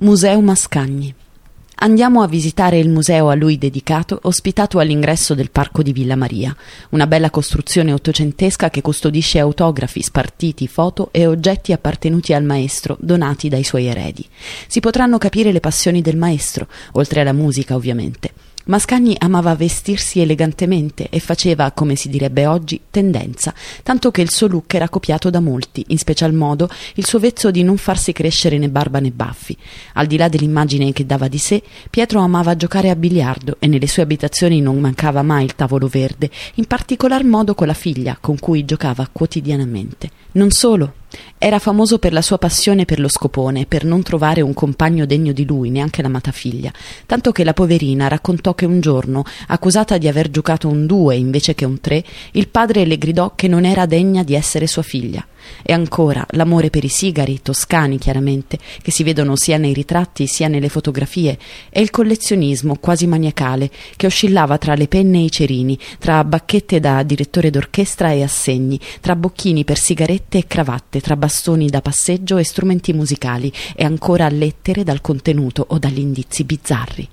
Museo Mascagni. Andiamo a visitare il museo a lui dedicato, ospitato all'ingresso del parco di Villa Maria, una bella costruzione ottocentesca che custodisce autografi, spartiti, foto e oggetti appartenuti al maestro, donati dai suoi eredi. Si potranno capire le passioni del maestro, oltre alla musica ovviamente. Mascagni amava vestirsi elegantemente e faceva, come si direbbe oggi, tendenza, tanto che il suo look era copiato da molti, in special modo il suo vezzo di non farsi crescere né barba né baffi. Al di là dell'immagine che dava di sé, Pietro amava giocare a biliardo e nelle sue abitazioni non mancava mai il tavolo verde, in particolar modo con la figlia, con cui giocava quotidianamente. Non solo, era famoso per la sua passione per lo scopone, per non trovare un compagno degno di lui, neanche l'amata figlia, tanto che la poverina raccontò che un giorno, accusata di aver giocato un due invece che un tre, il padre le gridò che non era degna di essere sua figlia. E ancora l'amore per i sigari, toscani chiaramente, che si vedono sia nei ritratti sia nelle fotografie, e il collezionismo quasi maniacale, che oscillava tra le penne e i cerini, tra bacchette da direttore d'orchestra e assegni, tra bocchini per sigarette e cravatte, tra bastoni da passeggio e strumenti musicali, e ancora lettere dal contenuto o dagli indizi bizzarri.